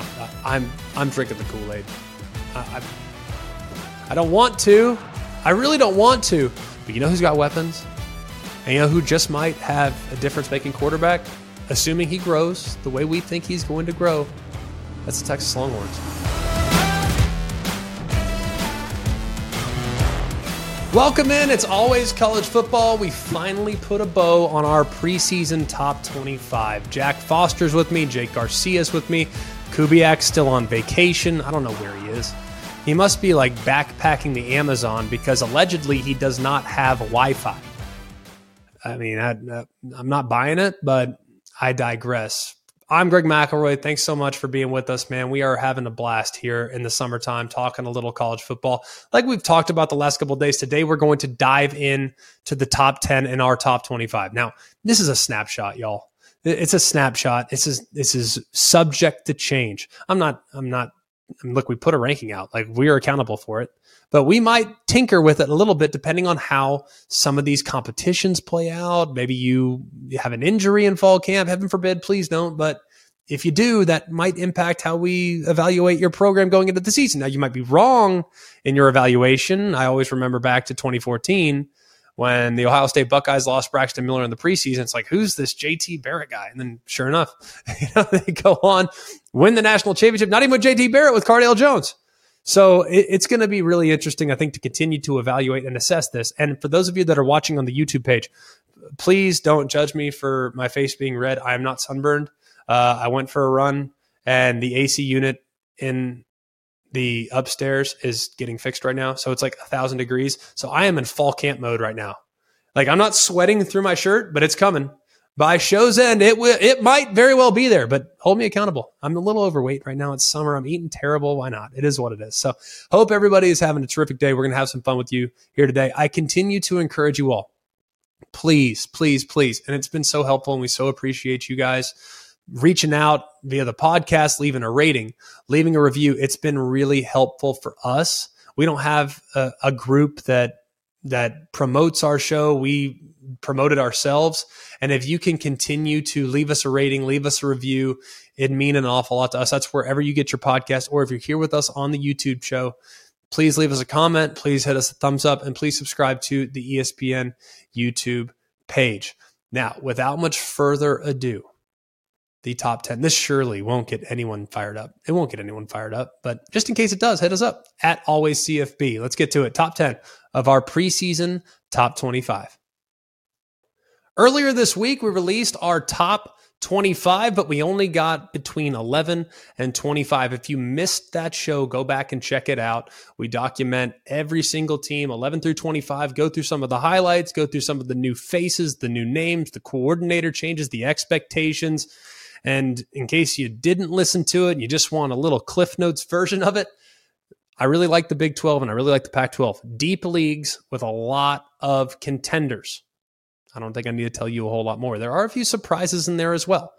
No, I, am I'm drinking the Kool Aid. I, I, I don't want to. I really don't want to. But you know who's got weapons? And you know who just might have a difference making quarterback? Assuming he grows the way we think he's going to grow. That's the Texas Longhorns. Welcome in. It's always college football. We finally put a bow on our preseason top 25. Jack Foster's with me, Jake Garcia's with me. Kubiak's still on vacation. I don't know where he is. He must be like backpacking the Amazon because allegedly he does not have Wi Fi. I mean, I, I'm not buying it, but I digress. I'm Greg McElroy. Thanks so much for being with us, man. We are having a blast here in the summertime talking a little college football. Like we've talked about the last couple days, today we're going to dive in to the top 10 in our top 25. Now, this is a snapshot, y'all. It's a snapshot. This is this is subject to change. I'm not I'm not look, we put a ranking out. Like we are accountable for it but we might tinker with it a little bit depending on how some of these competitions play out. Maybe you have an injury in fall camp. Heaven forbid, please don't. But if you do, that might impact how we evaluate your program going into the season. Now, you might be wrong in your evaluation. I always remember back to 2014 when the Ohio State Buckeyes lost Braxton Miller in the preseason. It's like, who's this JT Barrett guy? And then sure enough, you know, they go on, win the national championship, not even with JT Barrett, with Cardale Jones. So it, it's going to be really interesting, I think, to continue to evaluate and assess this. And for those of you that are watching on the YouTube page, please don't judge me for my face being red. I am not sunburned. Uh, I went for a run, and the AC unit in the upstairs is getting fixed right now. So it's like a thousand degrees. So I am in fall camp mode right now. Like I'm not sweating through my shirt, but it's coming by show's end, it will it might very well be there, but hold me accountable. I'm a little overweight right now. It's summer. I'm eating terrible. Why not? It is what it is. So hope everybody is having a terrific day. We're gonna have some fun with you here today. I continue to encourage you all. Please, please, please. And it's been so helpful, and we so appreciate you guys reaching out via the podcast, leaving a rating, leaving a review. It's been really helpful for us. We don't have a, a group that that promotes our show. We promote it ourselves. And if you can continue to leave us a rating, leave us a review, it'd mean an awful lot to us. That's wherever you get your podcast, or if you're here with us on the YouTube show, please leave us a comment, please hit us a thumbs up, and please subscribe to the ESPN YouTube page. Now, without much further ado, the top 10. This surely won't get anyone fired up. It won't get anyone fired up, but just in case it does, hit us up at always CFB. Let's get to it. Top 10 of our preseason top 25. Earlier this week, we released our top 25, but we only got between 11 and 25. If you missed that show, go back and check it out. We document every single team, 11 through 25, go through some of the highlights, go through some of the new faces, the new names, the coordinator changes, the expectations and in case you didn't listen to it and you just want a little Cliff Notes version of it, I really like the Big 12 and I really like the Pac 12. Deep leagues with a lot of contenders. I don't think I need to tell you a whole lot more. There are a few surprises in there as well.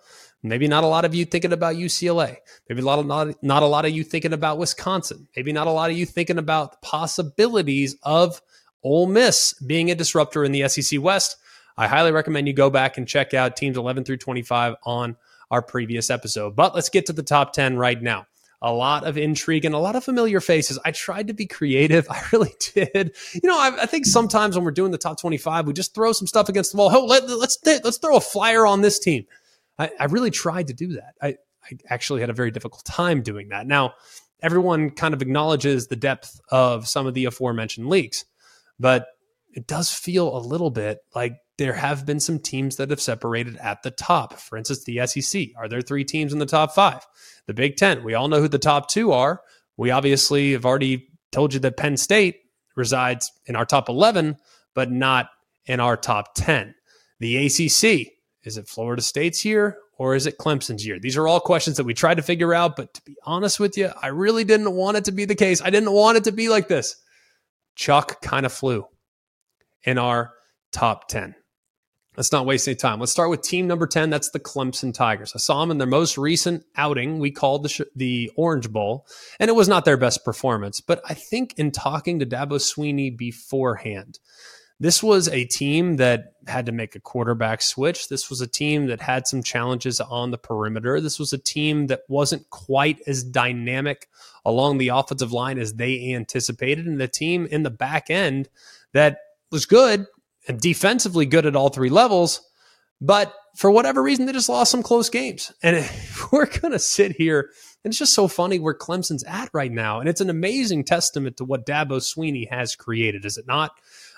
Maybe not a lot of you thinking about UCLA. Maybe a lot of not, not a lot of you thinking about Wisconsin. Maybe not a lot of you thinking about the possibilities of Ole Miss being a disruptor in the SEC West. I highly recommend you go back and check out teams 11 through 25 on our previous episode. But let's get to the top 10 right now. A lot of intrigue and a lot of familiar faces. I tried to be creative. I really did. You know, I, I think sometimes when we're doing the top 25, we just throw some stuff against the wall. Oh, let, let's, let's throw a flyer on this team. I, I really tried to do that. I, I actually had a very difficult time doing that. Now, everyone kind of acknowledges the depth of some of the aforementioned leagues, but it does feel a little bit like there have been some teams that have separated at the top. For instance, the SEC. Are there three teams in the top five? The Big Ten. We all know who the top two are. We obviously have already told you that Penn State resides in our top 11, but not in our top 10. The ACC. Is it Florida State's year or is it Clemson's year? These are all questions that we tried to figure out, but to be honest with you, I really didn't want it to be the case. I didn't want it to be like this. Chuck kind of flew in our top 10. Let's not waste any time. Let's start with team number 10. That's the Clemson Tigers. I saw them in their most recent outing. We called the, sh- the Orange Bowl, and it was not their best performance. But I think in talking to Dabo Swinney beforehand, This was a team that had to make a quarterback switch. This was a team that had some challenges on the perimeter. This was a team that wasn't quite as dynamic along the offensive line as they anticipated, and the team in the back end that was good defensively good at all three levels. But for whatever reason, they just lost some close games. And we're going to sit here, and it's just so funny where Clemson's at right now. And it's an amazing testament to what Dabo Swinney has created, is it not?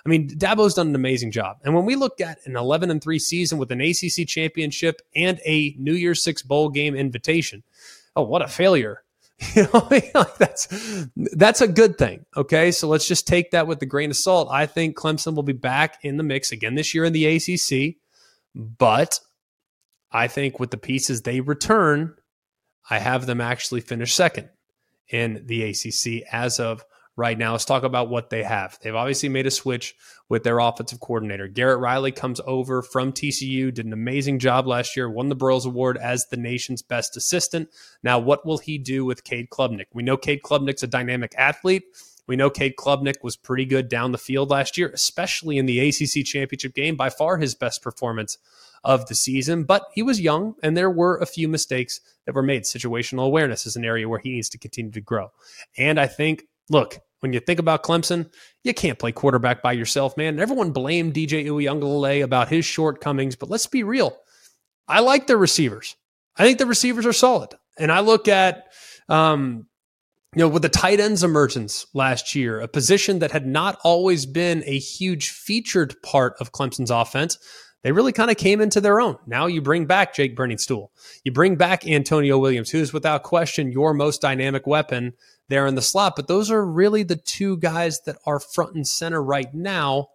I mean, Dabo's done an amazing job. And when we look at an 11 and 3 season with an ACC championship and a New Year's Six bowl game invitation, oh, what a failure. You know, that's that's a good thing. Okay, so let's just take that with a grain of salt. I think Clemson will be back in the mix again this year in the ACC, but I think with the pieces they return, I have them actually finish second in the ACC as of right now. Let's talk about what they have. They've obviously made a switch with their offensive coordinator. Garrett Riley comes over from TCU, did an amazing job last year, won the Broyles Award as the nation's best assistant. Now, what will he do with Cade Klubnik? We know Cade Klubnik's a dynamic athlete. We know Cade Klubnik was pretty good down the field last year, especially in the ACC championship game, by far his best performance of the season. But he was young, and there were a few mistakes that were made. Situational awareness is an area where he needs to continue to grow. And I think look, when you think about Clemson, you can't play quarterback by yourself, man. Everyone blamed DJ Uiagalelei about his shortcomings, but let's be real. I like their receivers. I think the receivers are solid. And I look at, um, you know, with the tight ends emergence last year, a position that had not always been a huge featured part of Clemson's offense, they really kind of came into their own. Now you bring back Jake Briningstool. You bring back Antonio Williams, who is without question your most dynamic weapon there in the slot. But those are really the two guys that are front and center right now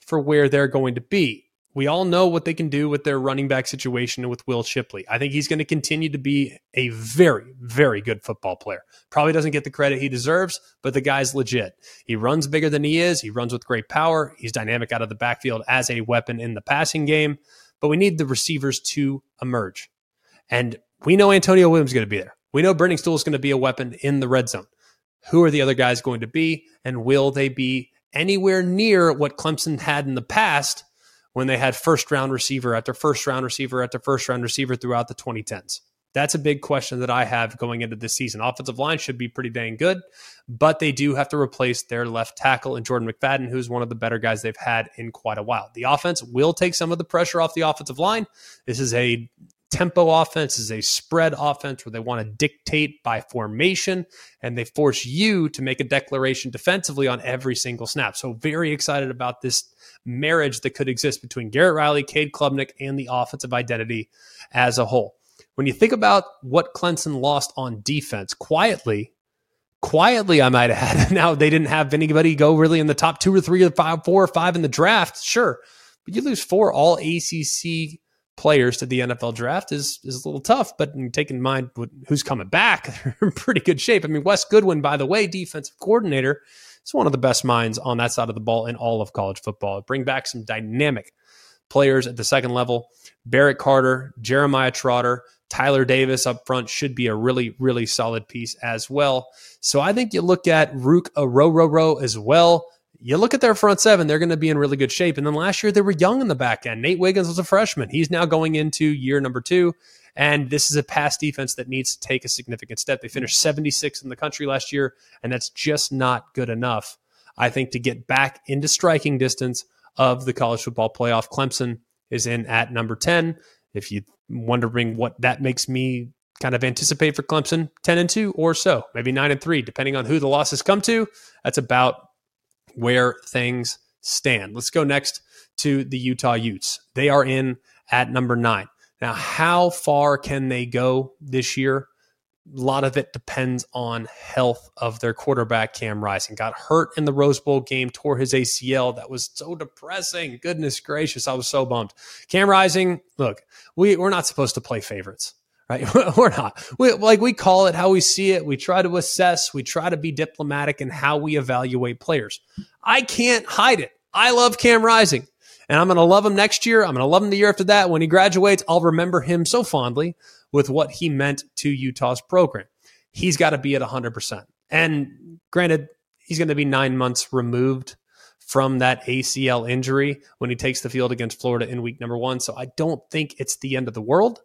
for where they're going to be. We all know what they can do with their running back situation with Will Shipley. I think he's going to continue to be a very, very good football player. Probably doesn't get the credit he deserves, but the guy's legit. He runs bigger than he is. He runs with great power. He's dynamic out of the backfield as a weapon in the passing game. But we need the receivers to emerge. And we know Antonio Williams is going to be there. We know Briningstool is going to be a weapon in the red zone. Who are the other guys going to be? And will they be anywhere near what Clemson had in the past when they had first round receiver after first round receiver after first round receiver throughout the 2010s? That's a big question that I have going into this season. Offensive line should be pretty dang good, but they do have to replace their left tackle and Jordan McFadden, who's one of the better guys they've had in quite a while. The offense will take some of the pressure off the offensive line. This is a tempo offense is a spread offense where they want to dictate by formation and they force you to make a declaration defensively on every single snap. So, very excited about this marriage that could exist between Garrett Riley, Cade Klubnik, and the offensive identity as a whole. When you think about what Clemson lost on defense quietly, quietly, I might have had. Now, they didn't have anybody go really in the top two or three or five, four or five in the draft, sure. But you lose four all ACC players to the NFL draft is is a little tough. But taking in mind who's coming back, they're in pretty good shape. I mean, Wes Goodwin, by the way, defensive coordinator, is one of the best minds on that side of the ball in all of college football. Bring back some dynamic players at the second level. Barrett Carter, Jeremiah Trotter, Tyler Davis up front should be a really, really solid piece as well. So I think you look at Ruke Orhorhoro as well you look at their front seven, they're going to be in really good shape. And then last year, they were young in the back end. Nate Wiggins was a freshman. He's now going into year number two. And this is a pass defense that needs to take a significant step. They finished 76 in the country last year, and that's just not good enough, I think, to get back into striking distance of the college football playoff. Clemson is in at number 10. If you're wondering what that makes me kind of anticipate for Clemson, 10 and 2 or so, maybe 9 and 3, depending on who the losses come to. That's about where things stand. Let's go next to the Utah Utes. They are in at number nine. Now, how far can they go this year? A lot of it depends on health of their quarterback, Cam Rising. Got hurt in the Rose Bowl game, tore his ACL. That was so depressing. Goodness gracious, I was so bummed. Cam Rising, look, we, we're not supposed to play favorites right? We're not. We, like we call it how we see it. We try to assess. We try to be diplomatic in how we evaluate players. I can't hide it. I love Cam Rising, and I'm going to love him next year. I'm going to love him the year after that. When he graduates, I'll remember him so fondly with what he meant to Utah's program. He's got to be at 100%. And granted, he's going to be nine months removed from that ACL injury when he takes the field against Florida in week number one. So I don't think it's the end of the world,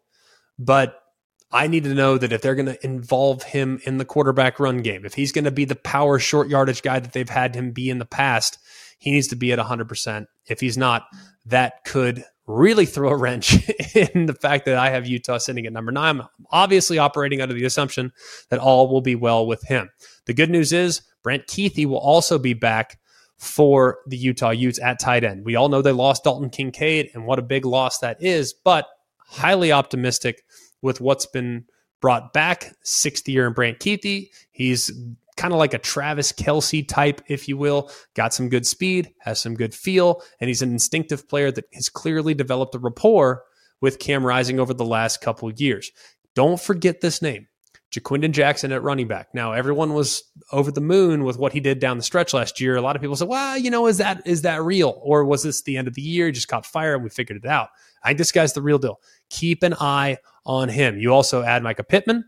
but I need to know that if they're going to involve him in the quarterback run game, if he's going to be the power short yardage guy that they've had him be in the past, he needs to be at 100%. If he's not, that could really throw a wrench in the fact that I have Utah sitting at number nine. I'm obviously operating under the assumption that all will be well with him. The good news is Brant Kuithe will also be back for the Utah Utes at tight end. We all know they lost Dalton Kincaid and what a big loss that is, but highly optimistic with what's been brought back. Sixth year in Brant Kuithe. He's kind of like a Travis Kelce type, if you will. Got some good speed, has some good feel, and he's an instinctive player that has clearly developed a rapport with Cam Rising over the last couple years. Don't forget this name. Ja'Quinden Jackson at running back. Now, everyone was over the moon with what he did down the stretch last year. A lot of people said, "Well, you know, is that is that real, or was this the end of the year? He just caught fire and we figured it out." I think this guy's the real deal. Keep an eye on him. You also add Mycah Pittman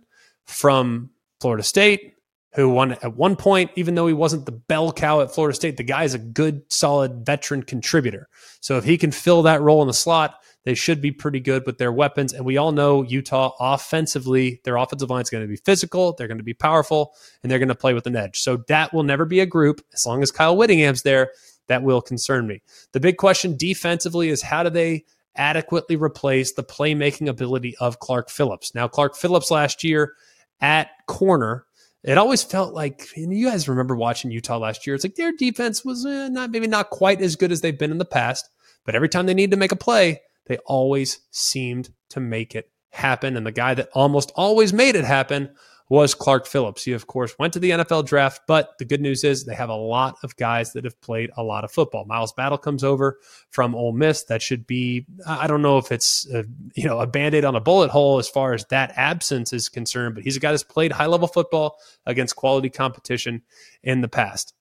from Florida State, who won at one point, even though he wasn't the bell cow at Florida State, the guy is a good, solid veteran contributor. So if he can fill that role in the slot, they should be pretty good with their weapons. And we all know Utah offensively, their offensive line is going to be physical, they're going to be powerful, and they're going to play with an edge. So that will never be a group as long as Kyle Whittingham's there. That will concern me. The big question defensively is how do they adequately replace the playmaking ability of Clark Phillips? Now, Clark Phillips last year at corner it always felt like you guys remember watching Utah last year. It's like their defense was eh, not maybe not quite as good as they've been in the past, but every time they needed to make a play, they always seemed to make it happen. And the guy that almost always made it happen was Clark Phillips. He, of course, went to the NFL draft, but the good news is they have a lot of guys that have played a lot of football. Miles Battle comes over from Ole Miss. That should be, I don't know if it's, a, you know, a band aid on a bullet hole as far as that absence is concerned, but he's a guy that's played high level football against quality competition in the past.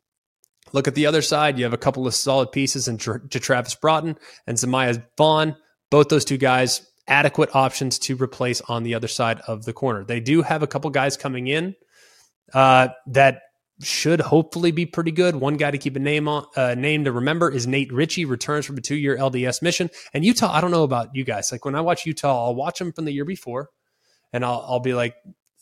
Look at the other side. You have a couple of solid pieces in JaTravis Broughton and Zemaiah Vaughn. Both those two guys adequate options to replace on the other side of the corner. They do have a couple guys coming in uh, that should hopefully be pretty good. One guy to keep a name on, uh, name to remember is Nate Ritchie, returns from a two year LDS mission. And Utah, I don't know about you guys. Like when I watch Utah, I'll watch them from the year before, and I'll I'll be like,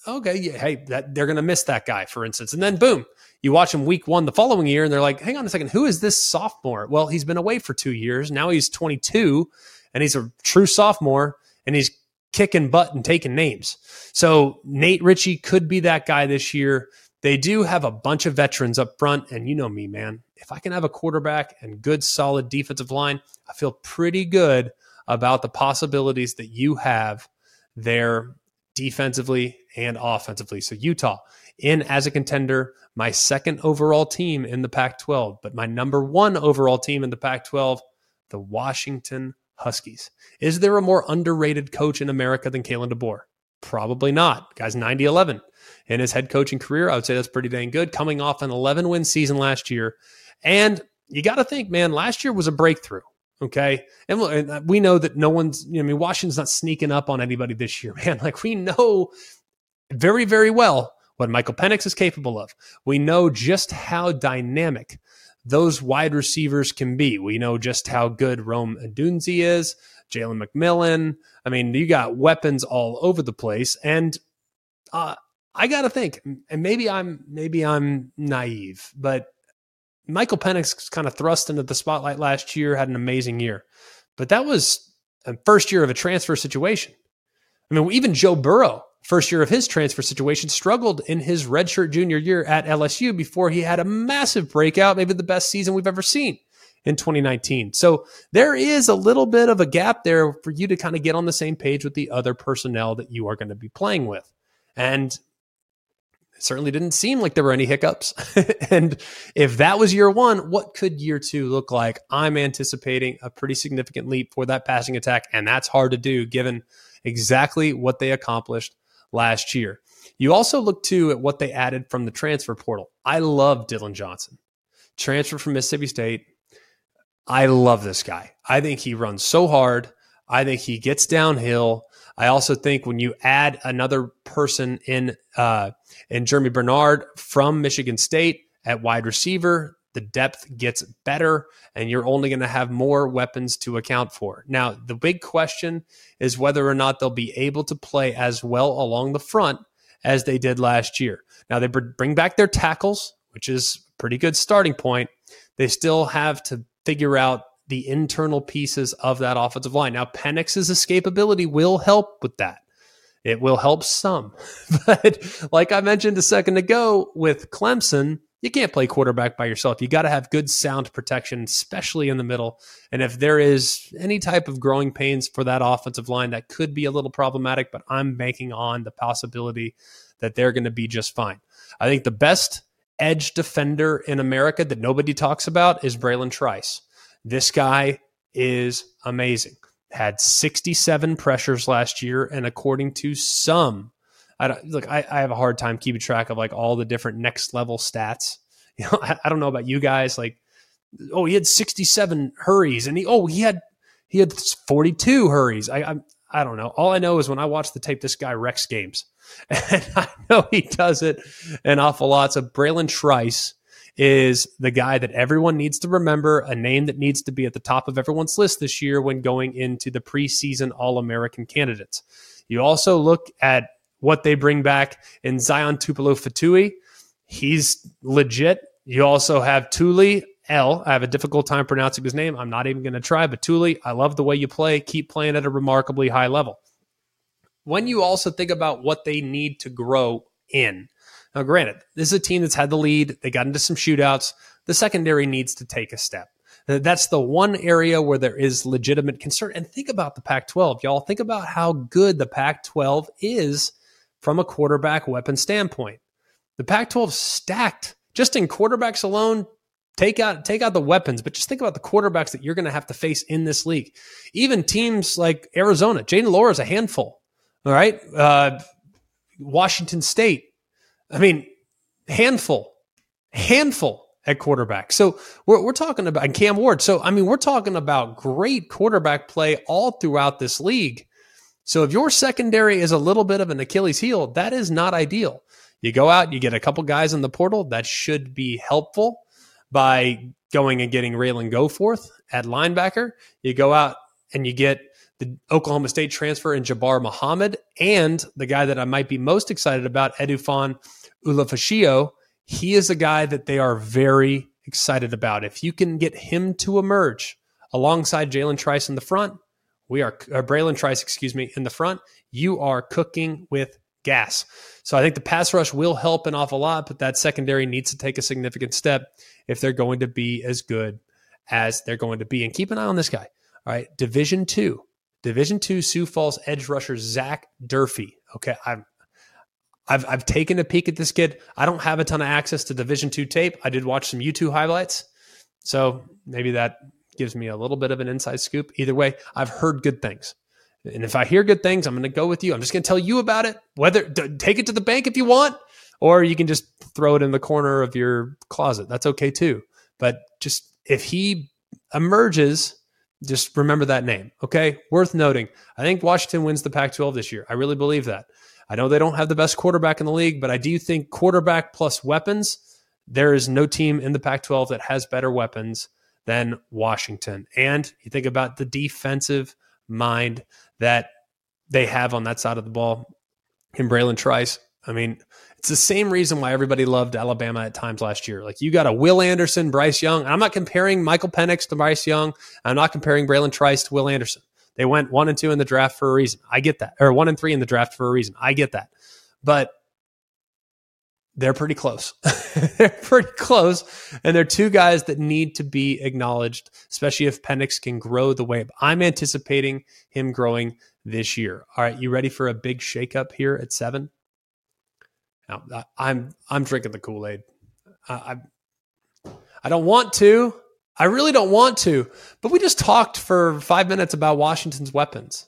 okay, yeah, hey, that, they're going to miss that guy, for instance. And then boom, you watch him week one the following year, and they're like, hang on a second, who is this sophomore? Well, he's been away for two years. Now he's 22 and he's a true sophomore and he's kicking butt and taking names. So Nate Ritchie could be that guy this year. They do have a bunch of veterans up front, and you know me, man. If I can have a quarterback and good, solid defensive line, I feel pretty good about the possibilities that you have there defensively and offensively. So Utah in as a contender, my second overall team in the Pac 12, but my number one overall team in the Pac 12, the Washington Huskies. Is there a more underrated coach in America than Kalen DeBoer? Probably not. Guy's 90 11 in his head coaching career. I would say that's pretty dang good, coming off an 11 win season last year. And you got to think, man, last year was a breakthrough. Okay. And uh, we know that no one's, you know, I mean, Washington's not sneaking up on anybody this year, man. Like we know very, very well what Michael Penix is capable of. We know just how dynamic those wide receivers can be. We know just how good Rome Odunze is, Jalen McMillan. I mean, you got weapons all over the place, and uh, I got to think, and maybe I'm maybe I'm naive, but Michael Penix kind of thrust into the spotlight last year, had an amazing year, but that was a first year of a transfer situation. I mean, even Joe Burrow first year of his transfer situation, struggled in his redshirt junior year at LSU before he had a massive breakout, maybe the best season we've ever seen in 2019. So there is a little bit of a gap there for you to kind of get on the same page with the other personnel that you are going to be playing with. And it certainly didn't seem like there were any hiccups. and if that was year one, what could year two look like? I'm anticipating a pretty significant leap for that passing attack. And that's hard to do given exactly what they accomplished last year. You also look too at what they added from the transfer portal. I love Dillon Johnson, transfer from Mississippi State. I love this guy. I think he runs so hard. I think he gets downhill. I also think when you add another person in uh, in Germie Bernard from Michigan State at wide receiver, the depth gets better and you're only going to have more weapons to account for. Now, the big question is whether or not they'll be able to play as well along the front as they did last year. Now, they bring back their tackles, which is a pretty good starting point. They still have to figure out the internal pieces of that offensive line. Now, Penix's escapability will help with that. It will help some. But like I mentioned a second ago with Clemson, you can't play quarterback by yourself. You got to have good sound protection, especially in the middle. And if there is any type of growing pains for that offensive line, that could be a little problematic, but I'm banking on the possibility that they're going to be just fine. I think the best edge defender in America that nobody talks about is Bralen Trice. This guy is amazing. Had 67 pressures last year, and according to some I don't look. I, I have a hard time keeping track of like all the different next level stats. You know, I, I don't know about you guys. Like, oh, he had 67 hurries, and he oh he had he had 42 hurries. I, I I don't know. All I know is when I watch the tape, this guy wrecks games, and I know he does it an awful lot. So Bralen Trice is the guy that everyone needs to remember, a name that needs to be at the top of everyone's list this year when going into the preseason All American candidates. You also look at what they bring back in Zion Tupuola-Fetui. He's legit. You also have Tuli L. I have a difficult time pronouncing his name. I'm not even going to try, but Tuli, I love the way you play. Keep playing at a remarkably high level. When you also think about what they need to grow in, now, granted, this is a team that's had the lead. They got into some shootouts. The secondary needs to take a step. That's the one area where there is legitimate concern. And think about the Pac 12, y'all. Think about how good the Pac 12 is from a quarterback weapon standpoint. The Pac-12 stacked just in quarterbacks alone. Take out take out the weapons, but just think about the quarterbacks that you're going to have to face in this league. Even teams like Arizona, Jayden Laura is a handful. All right, uh, Washington State. I mean, handful, handful at quarterback. So we're, we're talking about Cam Ward. So I mean, we're talking about great quarterback play all throughout this league. So if your secondary is a little bit of an Achilles heel, that is not ideal. You go out, you get a couple guys in the portal. That should be helpful by going and getting Ralen Goforth at linebacker. You go out and you get the Oklahoma State transfer in Jabbar Muhammad and the guy that I might be most excited about, Edefuan Ulofoshio. He is a guy that they are very excited about. If you can get him to emerge alongside Jalen Trice in the front, we are uh, Bralen Trice, excuse me, in the front. You are cooking with gas. So I think the pass rush will help an awful lot, but that secondary needs to take a significant step if they're going to be as good as they're going to be. And keep an eye on this guy. All right, Division Two, Division Two Sioux Falls edge rusher Zach Durfee. Okay, I'm I've I've taken a peek at this kid. I don't have a ton of access to Division Two tape. I did watch some YouTube highlights, so maybe that gives me a little bit of an inside scoop. Either way, I've heard good things. And if I hear good things, I'm going to go with you. I'm just going to tell you about it. Whether take it to the bank if you want, or you can just throw it in the corner of your closet. That's okay too. But just if he emerges, just remember that name. Okay. Worth noting. I think Washington wins the Pac 12 this year. I really believe that. I know they don't have the best quarterback in the league, but I do think quarterback plus weapons, there is no team in the Pac 12 that has better weapons than Washington. And you think about the defensive mind that they have on that side of the ball in Bralen Trice. I mean, it's the same reason why everybody loved Alabama at times last year. Like you got a Will Anderson, Bryce Young. I'm not comparing Michael Penix to Bryce Young. I'm not comparing Bralen Trice to Will Anderson. They went one and two in the draft for a reason. I get that. Or one and three in the draft for a reason. I get that. But they're pretty close. they're pretty close. And they're two guys that need to be acknowledged, especially if Penix can grow the way I'm anticipating him growing this year. All right, you ready for a big shakeup here at seven? Now, I'm I'm drinking the Kool Aid. I, I I don't want to. I really don't want to. But we just talked for five minutes about Washington's weapons.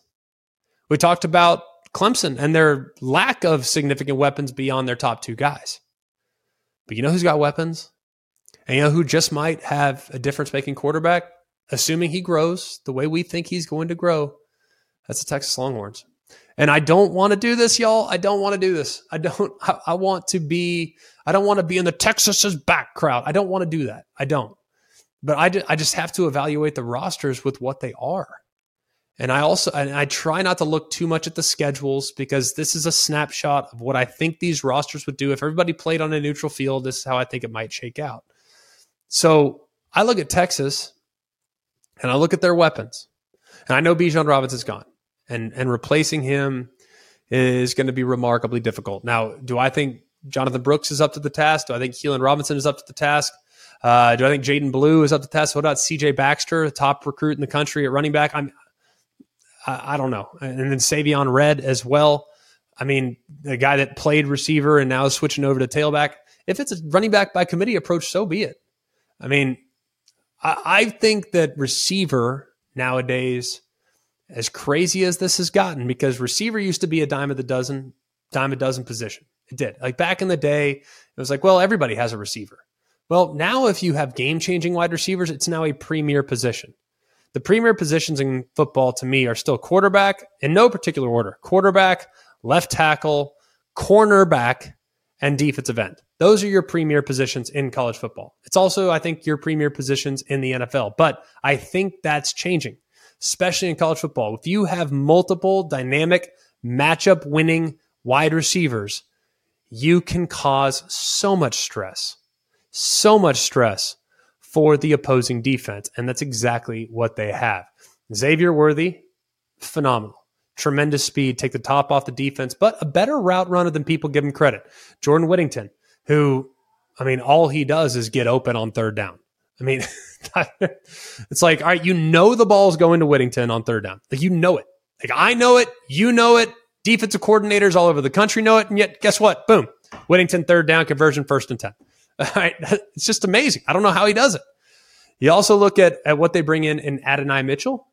We talked about Clemson and their lack of significant weapons beyond their top two guys. But you know who's got weapons? And you know who just might have a difference making quarterback, assuming he grows the way we think he's going to grow? That's the Texas Longhorns. And I don't want to do this, y'all. I don't want to do this. I don't, I, I want to be, I don't want to be in the Texas's back crowd. I don't want to do that. I don't. But I, I just have to evaluate the rosters with what they are. And I also, and I try not to look too much at the schedules because this is a snapshot of what I think these rosters would do. If everybody played on a neutral field, this is how I think it might shake out. So I look at Texas and I look at their weapons. And I know Bijan Robinson's gone and and replacing him is going to be remarkably difficult. Now, do I think Jonathan Brooks is up to the task? Do I think Keilan Robinson is up to the task? Uh, do I think Jaydon Blue is up to the task? What about CJ Baxter, top recruit in the country at running back? I'm, I, I don't know. And then Savion Red as well. I mean, the guy that played receiver and now is switching over to tailback. If it's a running back by committee approach, so be it. I mean, I, I think that receiver nowadays as crazy as this has gotten because receiver used to be a dime of the dozen, dime a dozen position. It did. Like back in the day, it was like, well, everybody has a receiver. Well, now if you have game changing wide receivers, it's now a premier position. The premier positions in football to me are still quarterback in no particular order quarterback, left tackle, cornerback, and defensive end. Those are your premier positions in college football. It's also, I think, your premier positions in the NFL. But I think that's changing especially in college football. If you have multiple dynamic matchup winning wide receivers, you can cause so much stress, so much stress for the opposing defense. And that's exactly what they have. Xavier Worthy, phenomenal. Tremendous speed, take the top off the defense, but a better route runner than people give him credit. Jordan Whittington, who, I mean, all he does is get open on third down. I mean, it's like, all right, you know the ball's going to Whittington on third down. Like you know it. Like I know it, you know it, defensive coordinators all over the country know it, and yet guess what? Boom. Whittington third down conversion first and 10. Right. It's just amazing. I don't know how he does it. You also look at, at what they bring in in Adonai Mitchell.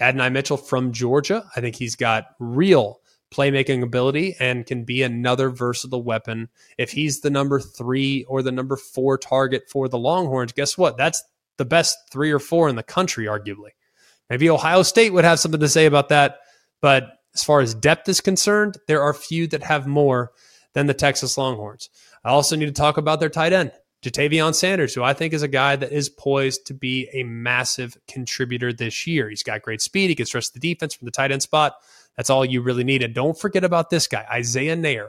Adonai Mitchell from Georgia. I think he's got real playmaking ability and can be another versatile weapon. If he's the number three or the number four target for the Longhorns, guess what? That's the best three or four in the country, arguably. Maybe Ohio State would have something to say about that. But as far as depth is concerned, there are few that have more than the Texas Longhorns. I also need to talk about their tight end, Ja'Tavion Sanders, who I think is a guy that is poised to be a massive contributor this year. He's got great speed. He can stretch the defense from the tight end spot. That's all you really need. And don't forget about this guy, Isaiah Neyor.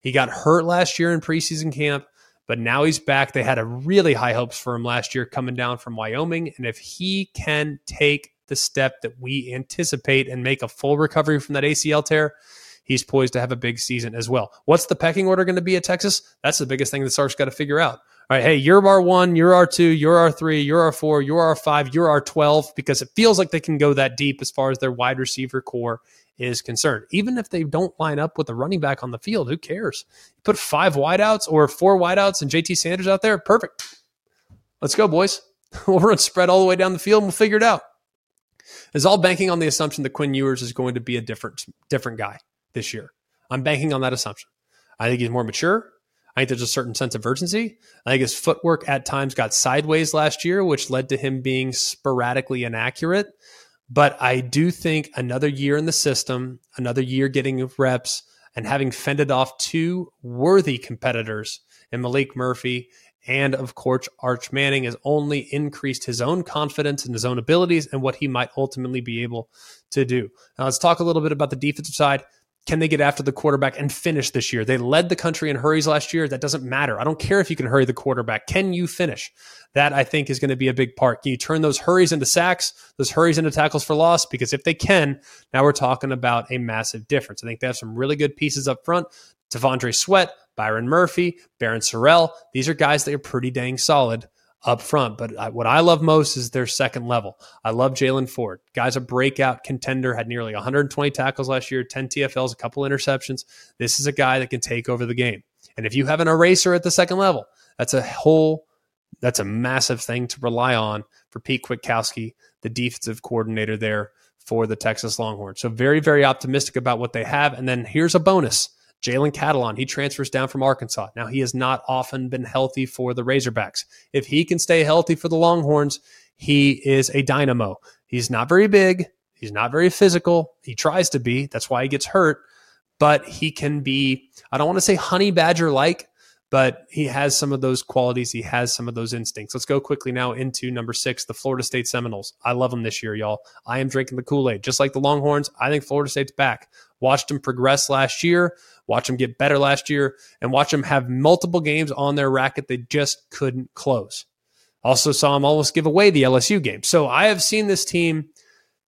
He got hurt last year in preseason camp, but now he's back. They had a really high hopes for him last year coming down from Wyoming. And if he can take the step that we anticipate and make a full recovery from that ACL tear, he's poised to have a big season as well. What's the pecking order going to be at Texas? That's the biggest thing that Sark's got to figure out. All right, hey, you're R1, you're R2, you're R3, you're R4, you're R5, you're R12, because it feels like they can go that deep as far as their wide receiver core is concerned. Even if they don't line up with a running back on the field, who cares? You put five wideouts or four wideouts and JT Sanders out there, perfect. Let's go, boys. we'll run spread all the way down the field and we'll figure it out. It's all banking on the assumption that Quinn Ewers is going to be a different different guy this year. I'm banking on that assumption. I think he's more mature. I think there's a certain sense of urgency. I think his footwork at times got sideways last year, which led to him being sporadically inaccurate. But I do think another year in the system, another year getting reps, and having fended off two worthy competitors in Maalik Murphy and of course Arch Manning has only increased his own confidence in his own abilities and what he might ultimately be able to do. Now let's talk a little bit about the defensive side. Can they get after the quarterback and finish this year? They led the country in hurries last year. That doesn't matter. I don't care if you can hurry the quarterback. Can you finish? That I think is going to be a big part. Can you turn those hurries into sacks, those hurries into tackles for loss? Because if they can, now we're talking about a massive difference. I think they have some really good pieces up front. T'Vondre Sweat, Byron Murphy, Barryn Sorrell. These are guys that are pretty dang solid up front. But I, what I love most is their second level. I love Jaylan Ford. Guy's a breakout contender, had nearly 120 tackles last year, 10 TFLs, a couple interceptions. This is a guy that can take over the game. And if you have an eraser at the second level, that's a whole, that's a massive thing to rely on for Pete Kwiatkowski, the defensive coordinator there for the Texas Longhorns. So very, very optimistic about what they have. And then here's a bonus. Jalen Catalon, he transfers down from Arkansas. Now, he has not often been healthy for the Razorbacks. If he can stay healthy for the Longhorns, he is a dynamo. He's not very big. He's not very physical. He tries to be. That's why he gets hurt. But he can be, I don't want to say honey badger like, but he has some of those qualities. He has some of those instincts. Let's go quickly now into number six, the Florida State Seminoles. I love them this year, y'all. I am drinking the Kool Aid. Just like the Longhorns, I think Florida State's back. Watched them progress last year, watch them get better last year, and watch them have multiple games on their racket they just couldn't close. Also saw them almost give away the LSU game. So I have seen this team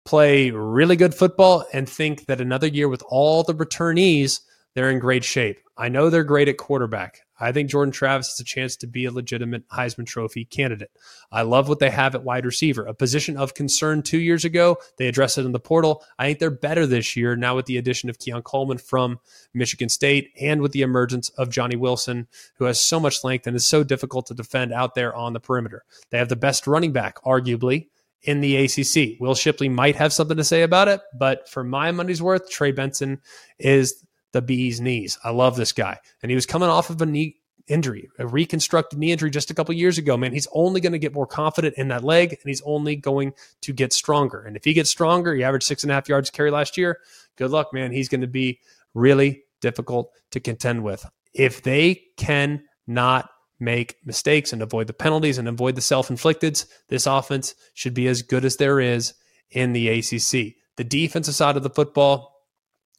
play really good football and think that another year with all the returnees, they're in great shape. I know they're great at quarterback. I think Jordan Travis has a chance to be a legitimate Heisman Trophy candidate. I love what they have at wide receiver, a position of concern two years ago. They addressed it in the portal. I think they're better this year now with the addition of Keon Coleman from Michigan State and with the emergence of Johnny Wilson, who has so much length and is so difficult to defend out there on the perimeter. They have the best running back, arguably, in the ACC. Will Shipley might have something to say about it, but for my money's worth, Trey Benson is the bee's knees. I love this guy. And he was coming off of a knee injury, a reconstructed knee injury just a couple years ago. Man, he's only going to get more confident in that leg and he's only going to get stronger. And if he gets stronger, he averaged six and a half yards carry last year. Good luck, man. He's going to be really difficult to contend with. If they can not make mistakes and avoid the penalties and avoid the self inflicted, this offense should be as good as there is in the ACC. The defensive side of the football,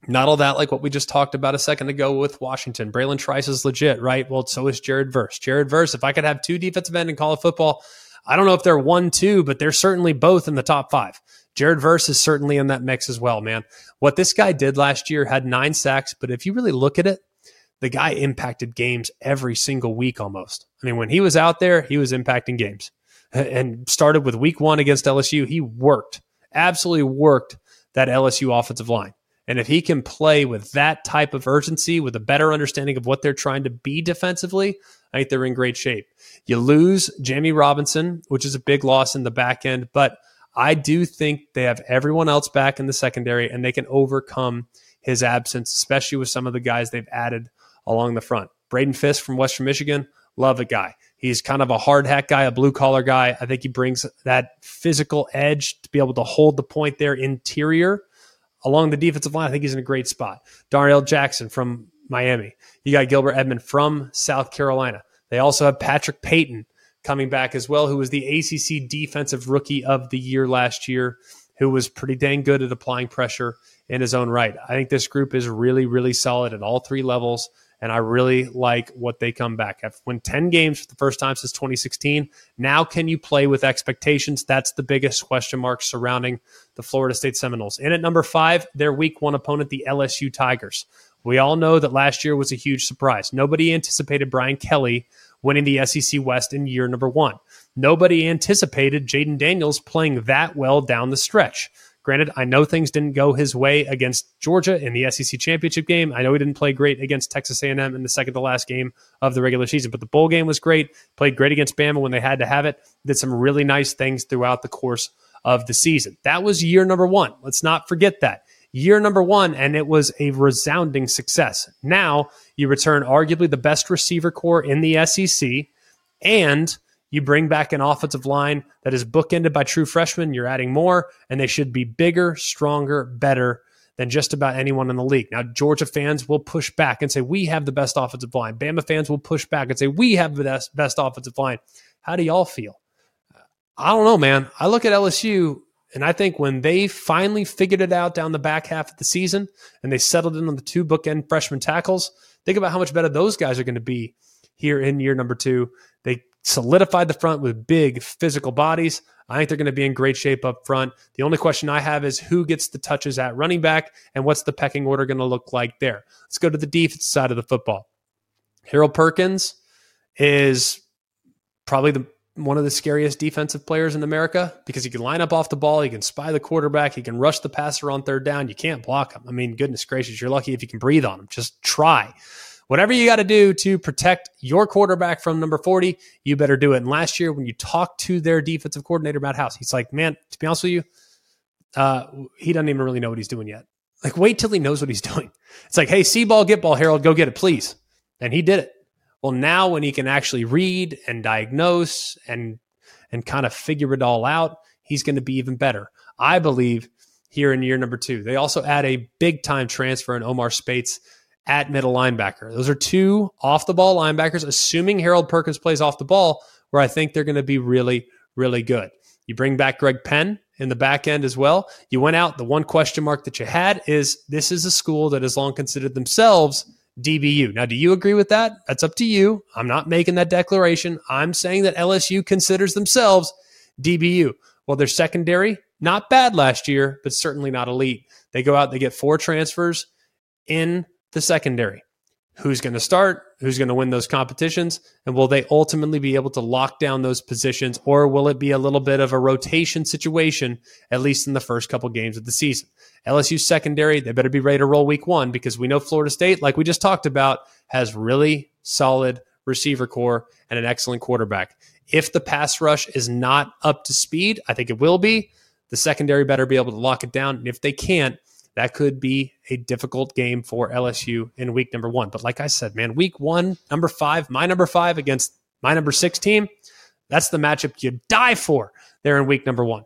not all that like what we just talked about a second ago with Washington. Bralen Trice is legit, right? Well, so is Jared Verse. Jared Verse, if I could have two defensive end in college football, I don't know if they're one, two, but they're certainly both in the top five. Jared Verse is certainly in that mix as well, man. What this guy did last year had nine sacks, but if you really look at it, the guy impacted games every single week almost. I mean, when he was out there, he was impacting games and started with week one against LSU. He worked, absolutely worked that LSU offensive line. And if he can play with that type of urgency, with a better understanding of what they're trying to be defensively, I think they're in great shape. You lose Jammie Robinson, which is a big loss in the back end, but I do think they have everyone else back in the secondary and they can overcome his absence, especially with some of the guys they've added along the front. Braden Fisk from Western Michigan, love a guy. He's kind of a hard hat guy, a blue collar guy. I think he brings that physical edge to be able to hold the point there interior along the defensive line, I think he's in a great spot. Darnell Jackson from Miami. You got Gilbert Edmond from South Carolina. They also have Patrick Payton coming back as well, who was the ACC Defensive Rookie of the Year last year, who was pretty dang good at applying pressure in his own right. I think this group is really, really solid at all three levels and I really like what they come back. Have won 10 games for the first time since 2016. Now, can you play with expectations? That's the biggest question mark surrounding the Florida State Seminoles. And at number five, their week one opponent, the LSU Tigers. We all know that last year was a huge surprise. Nobody anticipated Brian Kelly winning the SEC West in year number one. Nobody anticipated Jayden Daniels playing that well down the stretch. Granted, I know things didn't go his way against Georgia in the SEC championship game. I know he didn't play great against Texas A&M in the second to last game of the regular season, but the bowl game was great. Played great against Bama when they had to have it. Did some really nice things throughout the course of the season. That was year number one. Let's not forget that. Year number one, and it was a resounding success. Now you return arguably the best receiver core in the SEC and you bring back an offensive line that is bookended by true freshmen. You're adding more, and they should be bigger, stronger, better than just about anyone in the league. Now, Georgia fans will push back and say, We have the best offensive line. Bama fans will push back and say, We have the best, best offensive line. How do y'all feel? I don't know, man. I look at LSU and I think when they finally figured it out down the back half of the season and they settled in on the two bookend freshman tackles, think about how much better those guys are going to be here in year number two. They solidified the front with big physical bodies. I think they're going to be in great shape up front. The only question I have is who gets the touches at running back and what's the pecking order going to look like there. Let's go to the defense side of the football. Harold Perkins is probably the one of the scariest defensive players in America because he can line up off the ball, he can spy the quarterback, he can rush the passer on third down. You can't block him. I mean, goodness gracious, you're lucky if you can breathe on him. Just try whatever you got to do to protect your quarterback from number 40, you better do it. And last year, when you talked to their defensive coordinator, Matt House, he's like, man, to be honest with you, uh, he doesn't even really know what he's doing yet. Like, wait till he knows what he's doing. It's like, hey, see ball, get ball, Harold, go get it, please. And he did it. Well, now when he can actually read and diagnose and and kind of figure it all out, he's going to be even better. I believe here in year number two. They also add a big time transfer in Omar Speights at middle linebacker. Those are two off the ball linebackers, assuming Harold Perkins plays off the ball, where I think they're going to be really, really good. You bring back Greg Penn in the back end as well. You went out. The one question mark that you had is this is a school that has long considered themselves DBU. Now, do you agree with that? That's up to you. I'm not making that declaration. I'm saying that LSU considers themselves DBU. Well, their secondary, not bad last year, but certainly not elite. They go out, they get four transfers in the secondary. Who's going to start? Who's going to win those competitions? And will they ultimately be able to lock down those positions, or will it be a little bit of a rotation situation, at least in the first couple games of the season? LSU secondary, they better be ready to roll week one because we know Florida State, like we just talked about, has really solid receiver corps and an excellent quarterback. If the pass rush is not up to speed, I think it will be. The secondary better be able to lock it down. And if they can't, that could be a difficult game for LSU in week number one. But like I said, man, week one, number five, my number five against my number six team, that's the matchup you die for there in week number one.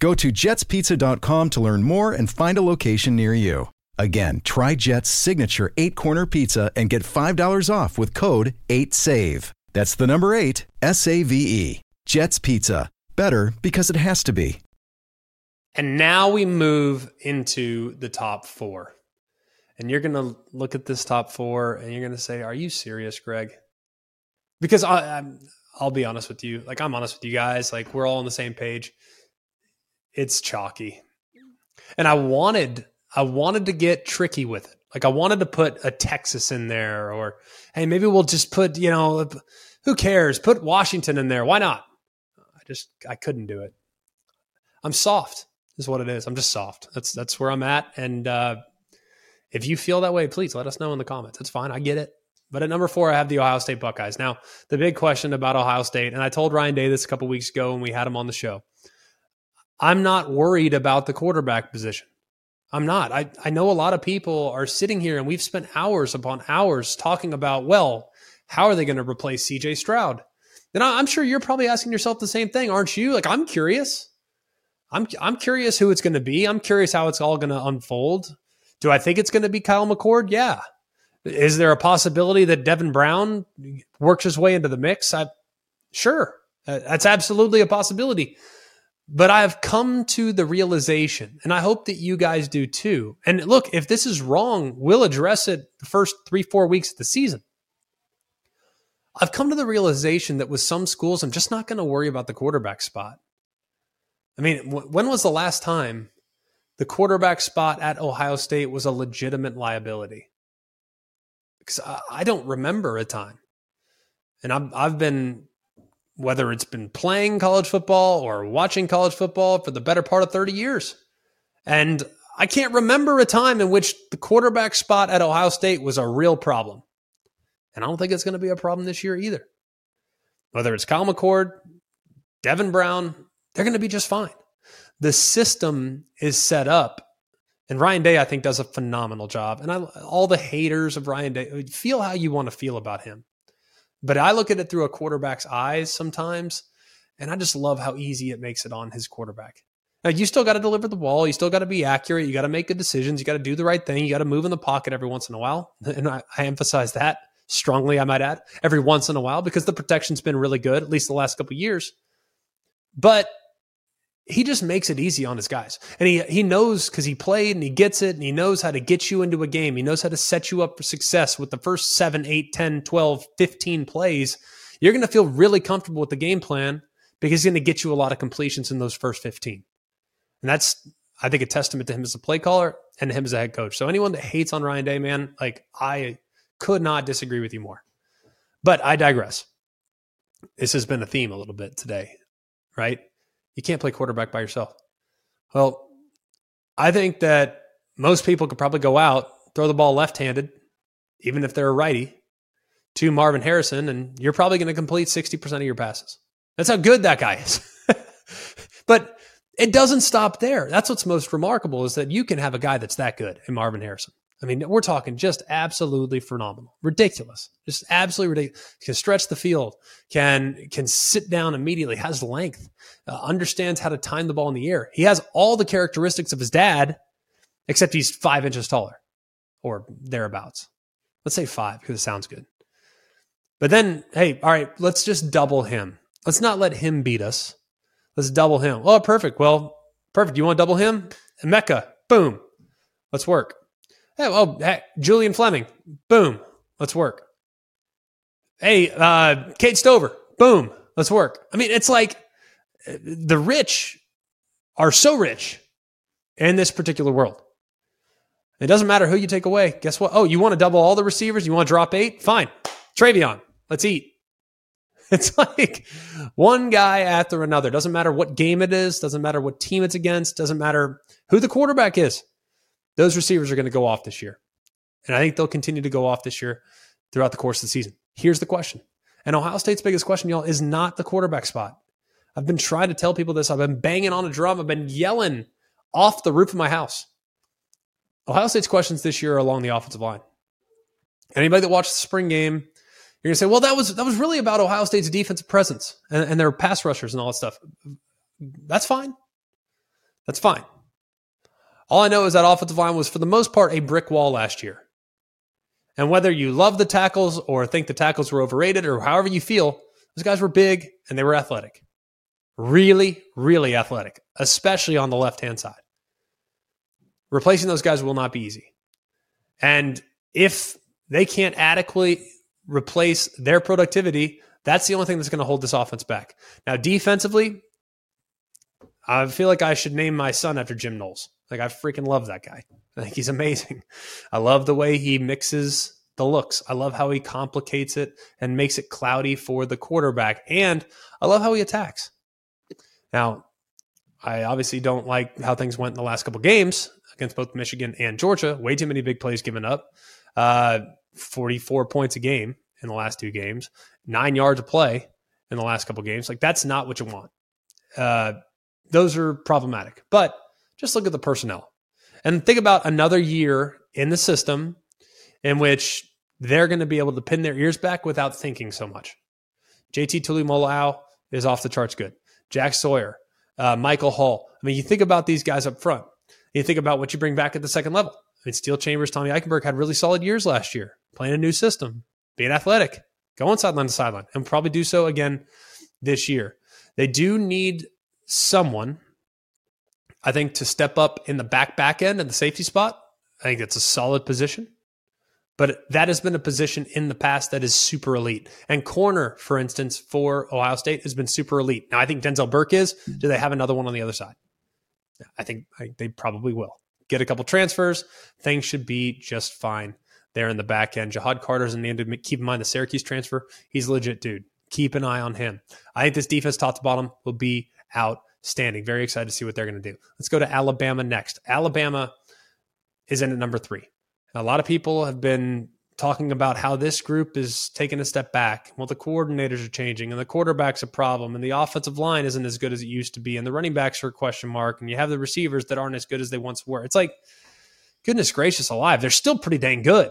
Go to jetspizza.com to learn more and find a location near you. Again, try Jet's signature eight corner pizza and get $5 off with code 8SAVE. That's the number eight, S A V E. Jet's Pizza. Better because it has to be. And now we move into the top four. And you're going to look at this top four and you're going to say, Are you serious, Greg? Because I, I'm, I'll be honest with you. Like, I'm honest with you guys. Like, we're all on the same page it's chalky. And I wanted I wanted to get tricky with it. Like I wanted to put a Texas in there or hey, maybe we'll just put, you know, who cares? Put Washington in there. Why not? I just I couldn't do it. I'm soft is what it is. I'm just soft. That's that's where I'm at and uh if you feel that way, please let us know in the comments. It's fine. I get it. But at number four, I have the Ohio State Buckeyes. Now, the big question about Ohio State, and I told Ryan Day this a couple weeks ago when we had him on the show. I'm not worried about the quarterback position. I'm not. I, I know a lot of people are sitting here and we've spent hours upon hours talking about, well, how are they going to replace CJ Stroud? And I, I'm sure you're probably asking yourself the same thing, aren't you? Like, I'm curious. I'm, I'm curious who it's going to be. I'm curious how it's all going to unfold. Do I think it's going to be Kyle McCord? Yeah. Is there a possibility that Devin Brown works his way into the mix? I, sure. Uh, that's absolutely a possibility. But I've come to the realization, and I hope that you guys do too. And look, if this is wrong, we'll address it the first three, four weeks of the season. I've come to the realization that with some schools, I'm just not going to worry about the quarterback spot. I mean, when was the last time the quarterback spot at Ohio State was a legitimate liability? Because I don't remember a time. And I've, I've been whether it's been playing college football or watching college football for the better part of 30 years. And I can't remember a time in which the quarterback spot at Ohio State was a real problem. And I don't think it's going to be a problem this year either. Whether it's Kyle McCord, Devin Brown, they're going to be just fine. The system is set up. And Ryan Day, I think, does a phenomenal job. And I, all the haters of Ryan Day, feel how you want to feel about him. But I look at it through a quarterback's eyes sometimes, and I just love how easy it makes it on his quarterback. Now, you still got to deliver the ball. You still got to be accurate. You got to make good decisions. You got to do the right thing. You got to move in the pocket every once in a while. And I, I emphasize that strongly, I might add, every once in a while because the protection's been really good, at least the last couple years. But he just makes it easy on his guys. And he he knows because he played and he gets it and he knows how to get you into a game. He knows how to set you up for success with the first 7, 8, 10, 12, 15 plays. You're going to feel really comfortable with the game plan because he's going to get you a lot of completions in those first 15. And that's I think a testament to him as a play caller and him as a head coach. So anyone that hates on Ryan Day, man, like I could not disagree with you more. But I digress. This has been a theme a little bit today, right? You can't play quarterback by yourself. Well, I think that most people could probably go out, throw the ball left handed, even if they're a righty, to Marvin Harrison, and you're probably going to complete 60% of your passes. That's how good that guy is. but it doesn't stop there. That's what's most remarkable is that you can have a guy that's that good in Marvin Harrison. I mean, we're talking just absolutely phenomenal, ridiculous, just absolutely ridiculous. Can stretch the field, can can sit down immediately, has length, uh, understands how to time the ball in the air. He has all the characteristics of his dad, except he's five inches taller, or thereabouts. Let's say five because it sounds good. But then, hey, all right, let's just double him. Let's not let him beat us. Let's double him. Oh, perfect. Well, perfect. You want to double him? Mecca. Boom. Let's work. Oh, hey, Julian Fleming. Boom. Let's work. Hey, uh, Cade Stover. Boom. Let's work. I mean, it's like the rich are so rich in this particular world. It doesn't matter who you take away. Guess what? Oh, you want to double all the receivers? You want to drop eight? Fine. TreVeyon. Let's eat. It's like one guy after another. Doesn't matter what game it is, doesn't matter what team it's against, doesn't matter who the quarterback is those receivers are going to go off this year. And I think they'll continue to go off this year throughout the course of the season. Here's the question. And Ohio State's biggest question, y'all, is not the quarterback spot. I've been trying to tell people this. I've been banging on a drum. I've been yelling off the roof of my house. Ohio State's questions this year are along the offensive line. Anybody that watched the spring game, you're gonna say, well, that was that was really about Ohio State's defensive presence and, and their pass rushers and all that stuff. That's fine. That's fine. All I know is that offensive line was, for the most part, a brick wall last year. And whether you love the tackles or think the tackles were overrated or however you feel, those guys were big and they were athletic. Really, really athletic, especially on the left hand side. Replacing those guys will not be easy. And if they can't adequately replace their productivity, that's the only thing that's going to hold this offense back. Now, defensively, I feel like I should name my son after Jim Knowles. Like I freaking love that guy. Think he's amazing. I love the way he mixes the looks. I love how he complicates it and makes it cloudy for the quarterback. And I love how he attacks. Now, I obviously don't like how things went in the last couple games against both Michigan and Georgia. Way too many big plays given up. Uh, 44 points a game in the last two games, nine yards of play in the last couple games. Like that's not what you want. Uh, those are problematic. But just look at the personnel and think about another year in the system in which they're going to be able to pin their ears back without thinking so much. JT Tuimoloau is off the charts good. Jack Sawyer, uh, Michael Hall. I mean, you think about these guys up front. You think about what you bring back at the second level. I mean, Steele Chambers, Tommy Eichenberg had really solid years last year, playing a new system, being athletic, going sideline to sideline, and probably do so again this year. They do need someone I think to step up in the back back end and the safety spot, I think that's a solid position. But that has been a position in the past that is super elite. And corner, for instance, for Ohio State has been super elite. Now, I think Denzel Burke is. Do they have another one on the other side? I think, I they probably will. Get a couple transfers. Things should be just fine there in the back end. Ja'Had Carter's in the end. Keep in mind the Syracuse transfer. He's a legit dude. Keep an eye on him. I think this defense, top to bottom, will be out standing. Very excited to see what they're going to do. Let's go to Alabama next. Alabama is in at number three. A lot of people have been talking about how this group is taking a step back. Well, the coordinators are changing, and the quarterback's a problem, and the offensive line isn't as good as it used to be, and the running backs are a question mark, and you have the receivers that aren't as good as they once were. It's like, goodness gracious alive, they're still pretty dang good.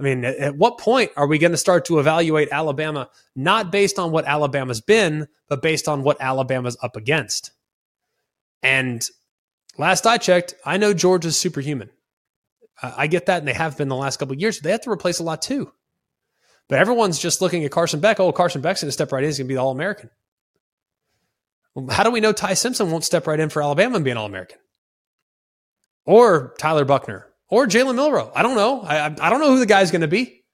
I mean, at what point are we going to start to evaluate Alabama not based on what Alabama's been, but based on what Alabama's up against? And last I checked, I know Georgia's superhuman. I get that, and they have been the last couple of years. They have to replace a lot too. But everyone's just looking at Carson Beck. Oh, Carson Beck's going to step right in. He's going to be the All American. How do we know Ty Simpson won't step right in for Alabama and be an All American? Or Tyler Buchner or Jalen Milroe? I don't know. I, I don't know who the guy's going to be.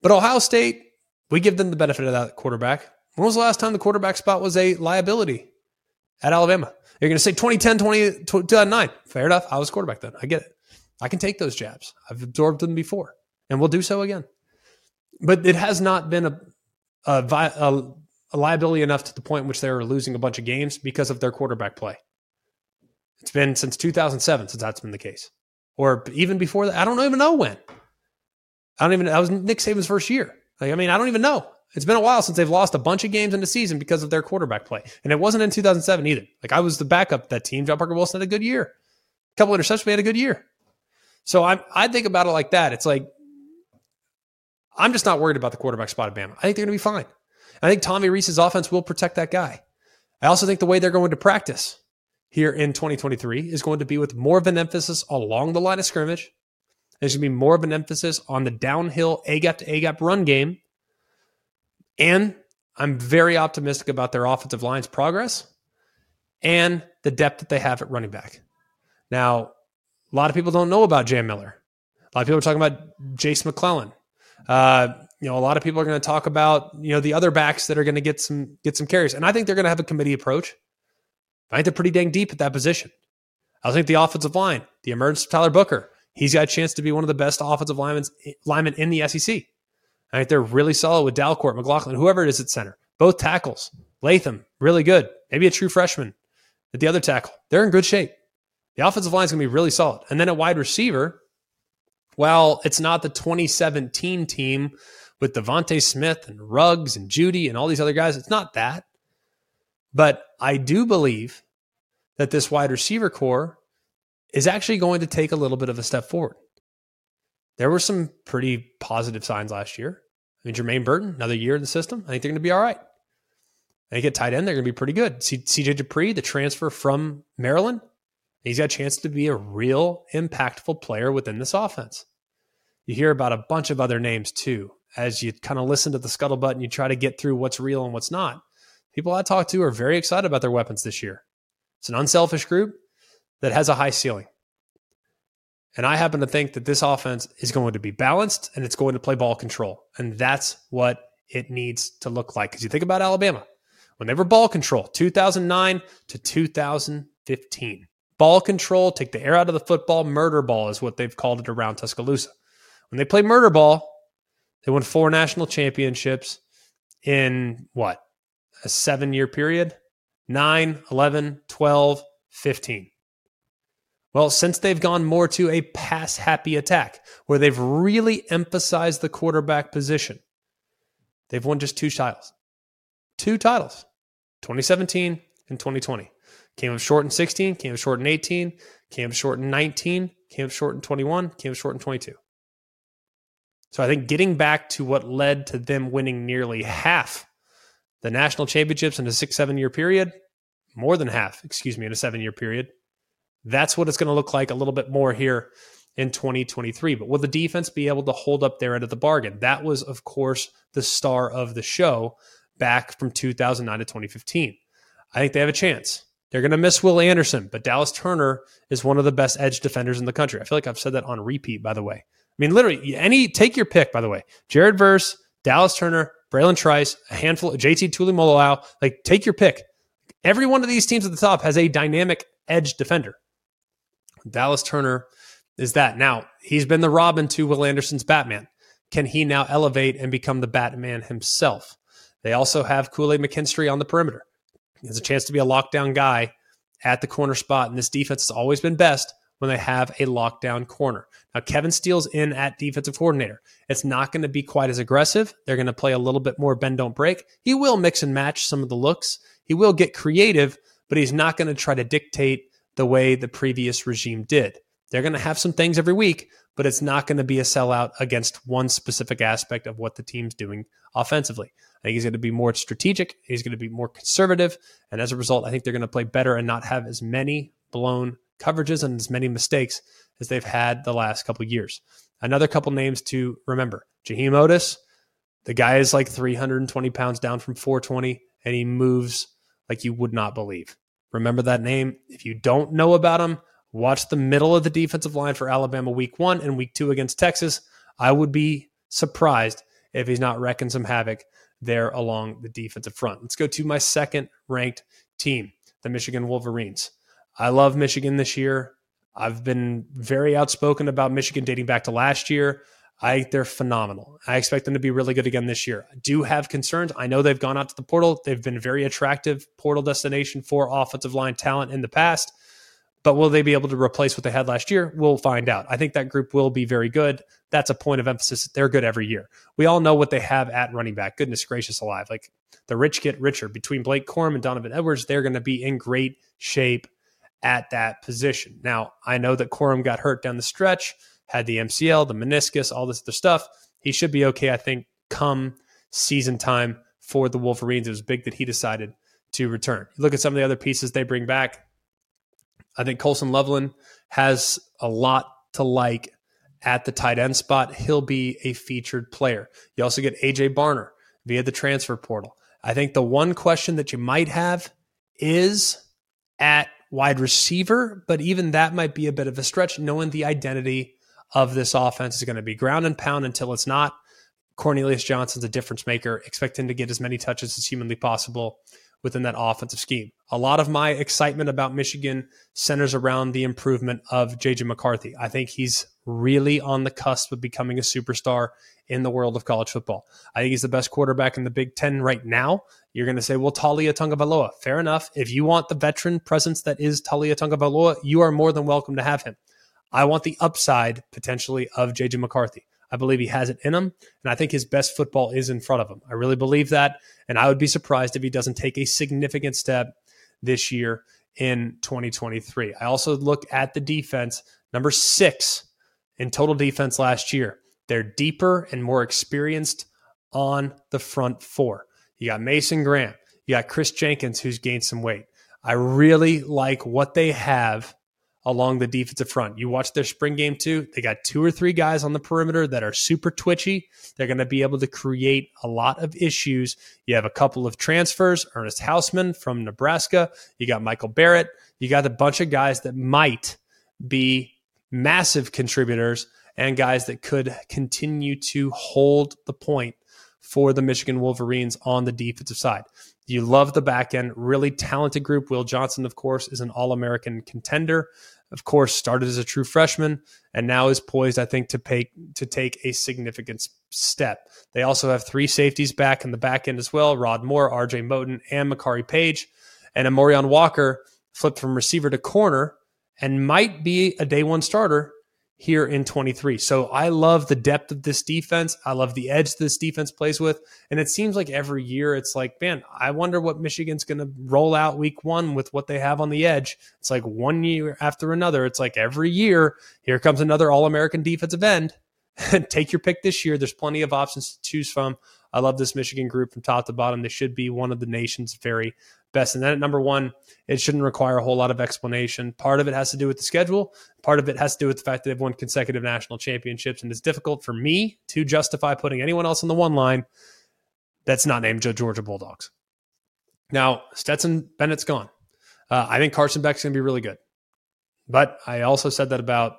But Ohio State, we give them the benefit of that quarterback. When was the last time the quarterback spot was a liability at Alabama? You're going to say 2010, 20, 2009. Fair enough. I was quarterback then. I get it. I can take those jabs. I've absorbed them before, and we'll do so again. But it has not been a, a, a, a liability enough to the point in which they are losing a bunch of games because of their quarterback play. It's been since 2007 since that's been the case, or even before that. I don't even know when. I don't even. That was Nick Saban's first year. Like, I mean, I don't even know. It's been a while since they've lost a bunch of games in the season because of their quarterback play, and it wasn't in 2007 either. Like I was the backup that team. John Parker Wilson had a good year. A couple interceptions, we had a good year. So I I think about it like that. It's like I'm just not worried about the quarterback spot at Bama. I think they're going to be fine. I think Tommy Rees's offense will protect that guy. I also think the way they're going to practice here in 2023 is going to be with more of an emphasis along the line of scrimmage. There's going to be more of an emphasis on the downhill A gap to A gap run game. And I'm very optimistic about their offensive line's progress and the depth that they have at running back. Now, a lot of people don't know about Jam Miller. A lot of people are talking about Jase McClellan. Uh, you know, a lot of people are going to talk about you know the other backs that are going to get some get some carries, and I think they're going to have a committee approach. I think they're pretty dang deep at that position. I think the offensive line, the emergence of Tyler Booker, he's got a chance to be one of the best offensive linemen, linemen in the SEC. I think they're really solid with Dalcourt, McLaughlin, whoever it is at center. Both tackles. Latham, really good. Maybe a true freshman at the other tackle. They're in good shape. The offensive line is going to be really solid. And then at wide receiver, well, it's not the 2017 team with DeVonta Smith and Ruggs and Jeudy and all these other guys. It's not that. But I do believe that this wide receiver corps is actually going to take a little bit of a step forward. There were some pretty positive signs last year. I mean, Jermaine Burton, another year in the system. I think they're going to be all right. I think at tight end, they're going to be pretty good. CJ Dippre, the transfer from Maryland, he's got a chance to be a real impactful player within this offense. You hear about a bunch of other names too, as you kind of listen to the scuttlebutt and you try to get through what's real and what's not. People I talk to are very excited about their weapons this year. It's an unselfish group that has a high ceiling. And I happen to think that this offense is going to be balanced and it's going to play ball control. And that's what it needs to look like. Because you think about Alabama, when they were ball control, 2009 to 2015. Ball control, take the air out of the football, murder ball is what they've called it around Tuscaloosa. When they play murder ball, they won four national championships in what? A seven year period? 9, 11, 12, 15. Well, since they've gone more to a pass happy attack, where they've really emphasized the quarterback position, they've won just two titles. Two titles 2017 and 2020. Came up short in 16, came up short in 18, came up short in 19, came up short in 21, came up short in 22. So I think getting back to what led to them winning nearly half the national championships in a six, seven year period, more than half, excuse me, in a seven year period, that's what it's going to look like a little bit more here in 2023. But will the defense be able to hold up their end of the bargain? That was, of course, the star of the show back from 2009 to 2015. I think they have a chance. They're going to miss Will Anderson, but Dallas Turner is one of the best edge defenders in the country. I feel like I've said that on repeat, by the way. I mean, literally, any take your pick, by the way. Jared Verse, Dallas Turner, Bralen Trice, a handful of JT Tuimoloau. Like, take your pick. Every one of these teams at the top has a dynamic edge defender. Dallas Turner is that. Now, he's been the Robin to Will Anderson's Batman. Can he now elevate and become the Batman himself? They also have Kool Aid McKinstry on the perimeter. He has a chance to be a lockdown guy at the corner spot, and this defense has always been best when they have a lockdown corner. Now, Kevin Steele's in at defensive coordinator. It's not going to be quite as aggressive. They're going to play a little bit more bend, don't break. He will mix and match some of the looks. He will get creative, but he's not going to try to dictate the way the previous regime did. They're going to have some things every week, but it's not going to be a sellout against one specific aspect of what the team's doing offensively. I think he's going to be more strategic. He's going to be more conservative. And as a result, I think they're going to play better and not have as many blown coverages and as many mistakes as they've had the last couple years. Another couple names to remember Jaheim Oatis, the guy is like 320 pounds down from 420. and he moves like you would not believe. Remember that name. If you don't know about him, watch the middle of the defensive line for Alabama week one and week two against Texas. I would be surprised if he's not wrecking some havoc there along the defensive front. Let's go to my second ranked team, the Michigan Wolverines. I love Michigan this year. I've been very outspoken about Michigan dating back to last year. I they're phenomenal. I expect them to be really good again this year. I do have concerns. I know they've gone out to the portal. They've been very attractive portal destination for offensive line talent in the past. But will they be able to replace what they had last year? We'll find out. I think that group will be very good. That's a point of emphasis. They're good every year. We all know what they have at running back. Goodness gracious alive. Like the rich get richer. Between Blake Corum and Donovan Edwards, they're going to be in great shape at that position. Now, I know that Corum got hurt down the stretch had the MCL, the meniscus, all this other stuff. He should be okay, I think, come season time for the Wolverines. It was big that he decided to return. Look at some of the other pieces they bring back. I think Colston Loveland has a lot to like at the tight end spot. He'll be a featured player. You also get AJ Barner via the transfer portal. I think the one question that you might have is at wide receiver, but even that might be a bit of a stretch knowing the identity of this offense is going to be ground and pound until it's not. Cornelius Johnson's a difference maker. Expect him to get as many touches as humanly possible within that offensive scheme. A lot of my excitement about Michigan centers around the improvement of JJ McCarthy. I think he's really on the cusp of becoming a superstar in the world of college football. I think he's the best quarterback in the Big Ten right now. You're going to say, well, Taulia Tagovailoa. Fair enough. If you want the veteran presence that is Taulia Tagovailoa, you are more than welcome to have him. I want the upside potentially of JJ McCarthy. I believe he has it in him, and I think his best football is in front of him. I really believe that, and I would be surprised if he doesn't take a significant step this year in 2023. I also look at the defense, number six in total defense last year. They're deeper and more experienced on the front four. You got Mason Graham, you got Chris Jenkins, who's gained some weight. I really like what they have along the defensive front. You watch their spring game too. They got two or three guys on the perimeter that are super twitchy. They're going to be able to create a lot of issues. You have a couple of transfers, Ernest Hausmann from Nebraska. You got Michael Barrett. You got a bunch of guys that might be massive contributors and guys that could continue to hold the point for the Michigan Wolverines on the defensive side. You love the back end, really talented group. Will Johnson, of course, is an All American contender of course, started as a true freshman and now is poised, I think, to pay, to take a significant step. They also have three safeties back in the back end as well: Rod Moore, R.J. Moten, and Makari Page. and Amorion Walker flipped from receiver to corner and might be a day one starter here in 23. So I love the depth of this defense. I love the edge this defense plays with. And it seems like every year it's like, man, I wonder what Michigan's going to roll out week one with what they have on the edge. It's like one year after another. It's like every year, here comes another All American defensive end. Take your pick this year. There's plenty of options to choose from. I love this Michigan group from top to bottom. They should be one of the nation's very best. And then at number one, it shouldn't require a whole lot of explanation. Part of it has to do with the schedule. Part of it has to do with the fact that they've won consecutive national championships. And it's difficult for me to justify putting anyone else on the one line that's not named Georgia Bulldogs. Now, Stetson Bennett's gone. Uh, I think Carson Beck's going to be really good. But I also said that about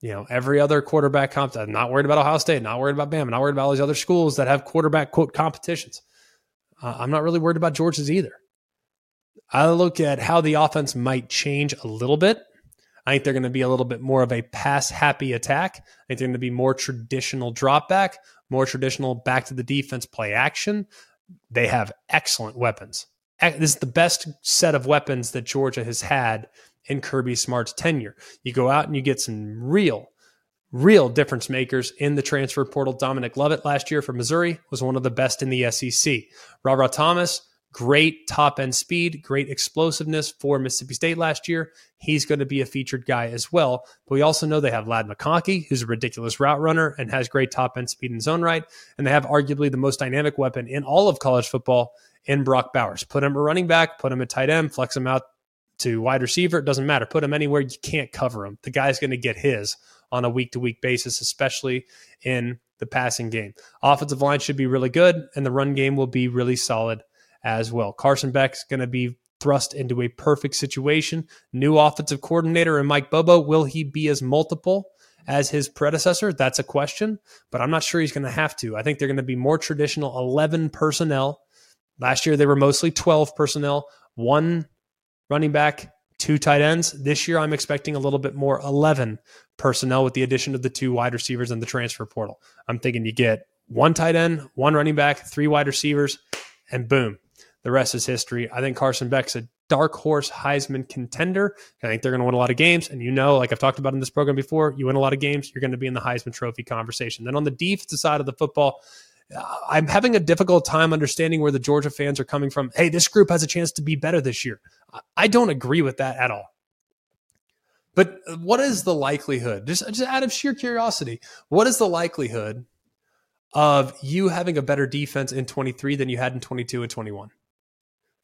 you know every other quarterback comp. I'm not worried about Ohio State, not worried about Bama, not worried about all these other schools that have quarterback quote competitions. Uh, I'm not really worried about Georgia's either. I look at how the offense might change a little bit. I think they're going to be a little bit more of a pass happy attack. I think they're going to be more traditional drop back, more traditional back to the defense play action. They have excellent weapons. This is the best set of weapons that Georgia has had in Kirby Smart's tenure. You go out and you get some real, real difference makers in the transfer portal. Dominic Lovett last year from Missouri was one of the best in the SEC. Ra Thomas, great top end speed, great explosiveness for Mississippi State last year. He's going to be a featured guy as well. But we also know they have Ladd McConkey, who's a ridiculous route runner and has great top end speed in his own right. And they have arguably the most dynamic weapon in all of college football in Brock Bowers. Put him a running back, put him at tight end, flex him out to wide receiver. It doesn't matter. Put him anywhere. You can't cover him. The guy's going to get his on a week to week basis, especially in the passing game. Offensive line should be really good, and the run game will be really solid as well. Carson Beck's going to be thrust into a perfect situation. New offensive coordinator and Mike Bobo. Will he be as multiple as his predecessor? That's a question, but I'm not sure he's going to have to. I think they're going to be more traditional 11 personnel. Last year, they were mostly 12 personnel, one running back, two tight ends. This year, I'm expecting a little bit more 11 personnel with the addition of the two wide receivers and the transfer portal. I'm thinking you get one tight end, one running back, three wide receivers, and boom, the rest is history. I think Carson Beck's a dark horse Heisman contender. I think they're going to win a lot of games. And you know, like I've talked about in this program before, you win a lot of games, you're going to be in the Heisman Trophy conversation. Then on the defensive side of the football, I'm having a difficult time understanding where the Georgia fans are coming from. Hey, this group has a chance to be better this year. I don't agree with that at all. But what is the likelihood, just, just out of sheer curiosity, what is the likelihood of you having a better defense in 23 than you had in 22 and 21?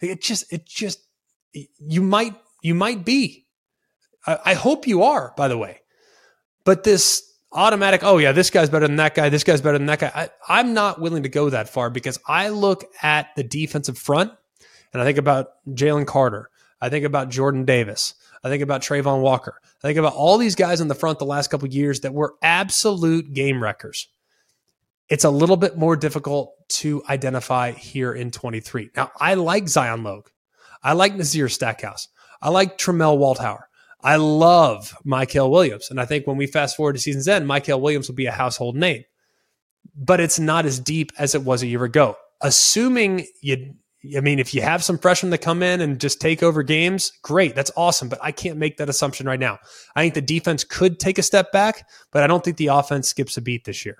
It just, it just, you might, you might be. I, I hope you are, by the way. But this automatic, oh yeah, this guy's better than that guy, this guy's better than that guy. I, I'm not willing to go that far because I look at the defensive front and I think about Jalen Carter. I think about Jordan Davis. I think about Travon Walker. I think about all these guys in the front the last couple years that were absolute game wreckers it's a little bit more difficult to identify here in 23. Now, I like Zion Logue. I like Nazir Stackhouse. I like Tramel Walthour. I love Michael Williams. And I think when we fast forward to season's end, Michael Williams will be a household name. But it's not as deep as it was a year ago. Assuming you, I mean, if you have some freshmen that come in and just take over games, great. That's awesome. But I can't make that assumption right now. I think the defense could take a step back, but I don't think the offense skips a beat this year.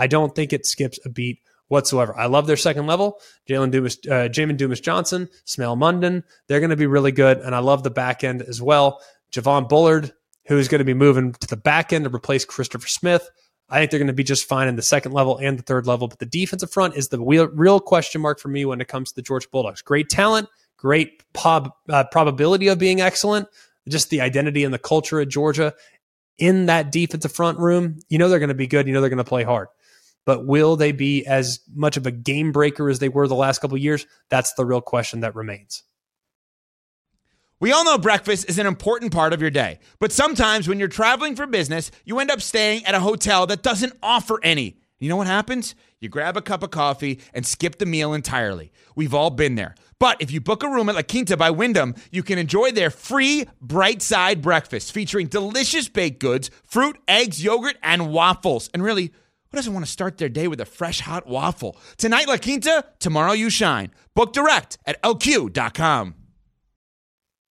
I don't think it skips a beat whatsoever. I love their second level. Jalen Dumas, uh, Jamon Dumas Johnson, Smael Mondon. They're going to be really good. And I love the back end as well. Javon Bullard, who is going to be moving to the back end to replace Christopher Smith. I think they're going to be just fine in the second level and the third level. But the defensive front is the real, question mark for me when it comes to the Georgia Bulldogs. Great talent, great uh, probability of being excellent, just the identity and the culture at Georgia in that defensive front room. You know they're going to be good. You know they're going to play hard. But will they be as much of a game breaker as they were the last couple years? That's the real question that remains. We all know breakfast is an important part of your day, but sometimes when you're traveling for business, you end up staying at a hotel that doesn't offer any. You know what happens? You grab a cup of coffee and skip the meal entirely. We've all been there. But if you book a room at La Quinta by Wyndham, you can enjoy their free bright side breakfast featuring delicious baked goods, fruit, eggs, yogurt, and waffles. And really, who doesn't want to start their day with a fresh hot waffle? Tonight, La Quinta, tomorrow, you shine. Book direct at lq.com.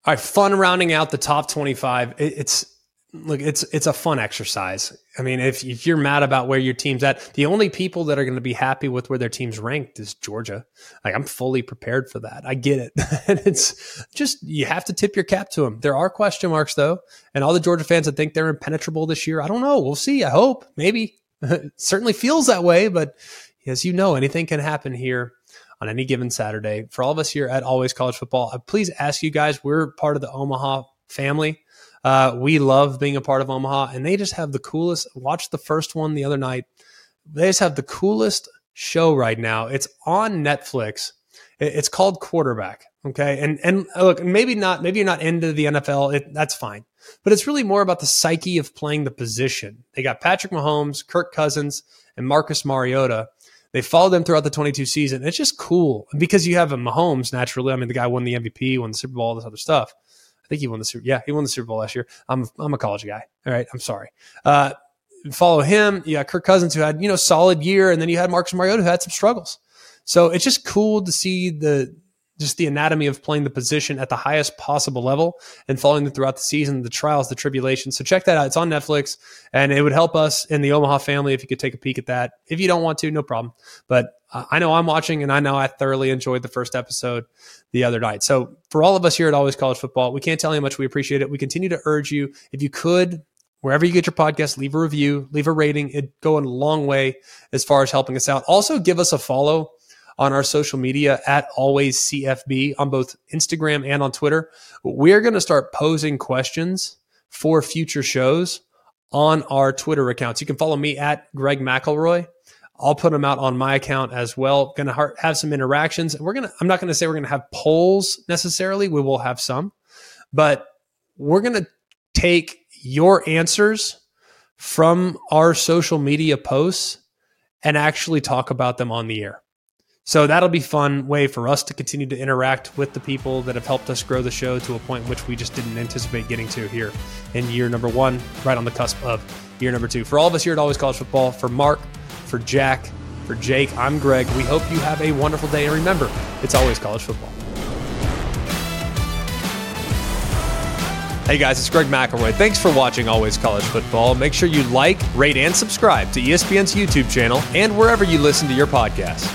All right, fun rounding out the top 25. it's look, it's it's a fun exercise. I mean, if, if you're mad about where your team's at, the only people that are going to be happy with where their team's ranked is Georgia. Like I'm fully prepared for that. I get it. and it's just you have to tip your cap to them. There are question marks though, and all the Georgia fans that think they're impenetrable this year, I don't know. We'll see. I hope. Maybe. certainly feels that way, but as you know, anything can happen here on any given Saturday. For all of us here at Always College Football, I please ask you guys, we're part of the Omaha family. Uh, we love being a part of Omaha, and they just have the coolest. Watch the first one the other night. They just have the coolest show right now. It's on Netflix. It's called Quarterback. Okay, and and look, maybe not. Maybe you're not into the NFL. It, that's fine but it's really more about the psyche of playing the position. They got Patrick Mahomes, Kirk Cousins, and Marcus Mariota. They followed them throughout the 22 season. It's just cool because you have a Mahomes naturally. I mean, the guy won the MVP, won the Super Bowl, all this other stuff. I think he won the Super. Yeah, he won the Super Bowl last year. I'm I'm a college guy. All right, I'm sorry. Uh, follow him. You got Kirk Cousins who had you know solid year, and then you had Marcus Mariota who had some struggles. So it's just cool to see the just the anatomy of playing the position at the highest possible level and following them throughout the season, the trials, the tribulations. So check that out. It's on Netflix and it would help us in the Omaha family if you could take a peek at that. If you don't want to, no problem. But I know I'm watching and I know I thoroughly enjoyed the first episode the other night. So for all of us here at Always College Football, we can't tell you how much we appreciate it. We continue to urge you, if you could, wherever you get your podcast, leave a review, leave a rating. It go a long way as far as helping us out. Also give us a follow on our social media at always CFB on both Instagram and on Twitter. We're going to start posing questions for future shows on our Twitter accounts. You can follow me at Greg McElroy. I'll put them out on my account as well. Going to have some interactions. We're going to, I'm not going to say we're going to have polls necessarily. We will have some, but we're going to take your answers from our social media posts and actually talk about them on the air. So that'll be fun way for us to continue to interact with the people that have helped us grow the show to a point which we just didn't anticipate getting to here in year number one, right on the cusp of year number two. For all of us here at Always College Football, for Mark, for Jack, for Jake, I'm Greg. We hope you have a wonderful day. And remember, it's always college football. Hey guys, it's Greg McElroy. Thanks for watching Always College Football. Make sure you like, rate, and subscribe to ESPN's YouTube channel and wherever you listen to your podcasts.